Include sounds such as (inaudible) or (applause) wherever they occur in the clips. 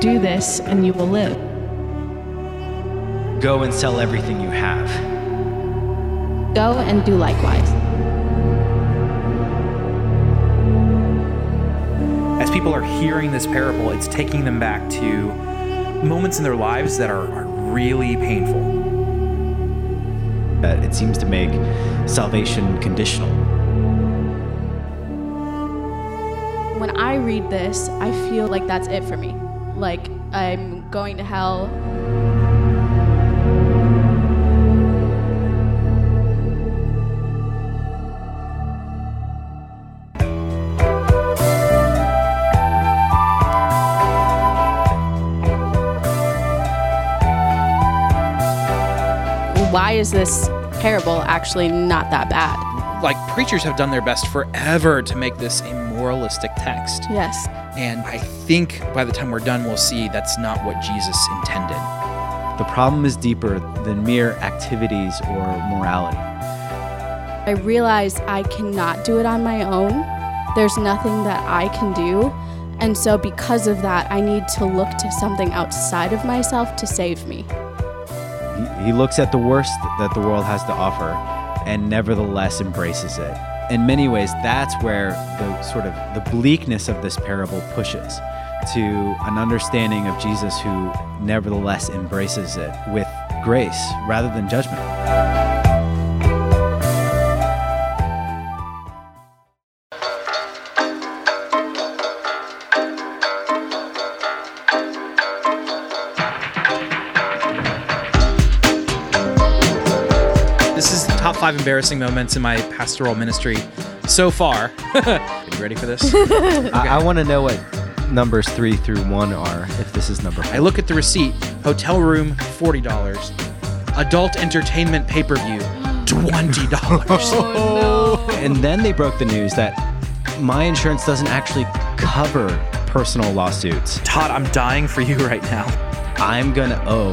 Do this and you will live. Go and sell everything you have. Go and do likewise. As people are hearing this parable, it's taking them back to moments in their lives that are, are really painful. Uh, it seems to make salvation conditional. When I read this, I feel like that's it for me. Like I'm going to hell. Why is this parable actually not that bad? Like, preachers have done their best forever to make this a moralistic text. Yes. And I think by the time we're done, we'll see that's not what Jesus intended. The problem is deeper than mere activities or morality. I realize I cannot do it on my own. There's nothing that I can do. And so, because of that, I need to look to something outside of myself to save me. He, looks at the worst that the world has to offer and nevertheless embraces it. In many ways, that's where the sort of the bleakness of this parable pushes to an understanding of Jesus who nevertheless embraces it with grace rather than judgment. Top five embarrassing moments in my pastoral ministry so far. (laughs) Are you ready for this? (laughs) I, I want to know what numbers three through one are. If this is number 1. I look at the receipt hotel room, $40. Adult entertainment pay per view, $20. (laughs) And then they broke the news that my insurance doesn't actually cover personal lawsuits. Todd, I'm dying for you right now. I'm going to owe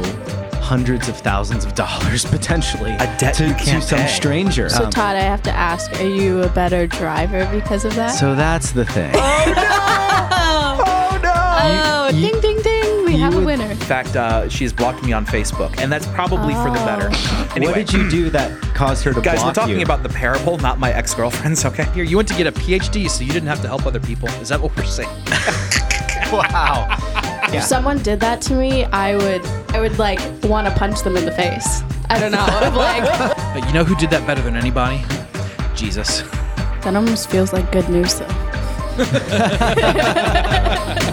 hundreds of thousands of dollars (laughs) potentially A debt to, to some pay. stranger. So, Um, Todd, I have to ask are you a better driver because of that? so that's the thing. oh, no! (laughs) oh no! Oh, you- ding, ding, ding. We have a would- winner. In fact, uh, she's blocked me on Facebook, and that's probably for the better. Anyway, What did you do that caused her to Guys, block we're talking you? about the parable, not my ex girlfriends, okay? Here, you went to get a PhD so you didn't have to help other people. Is that what we're saying? (laughs) wow. If someone did that to me, I would, I would like want to punch them in the face. I don't know. Like, (laughs) But you know who did that better than anybody? Jesus. that almost feels like good news, though. (laughs)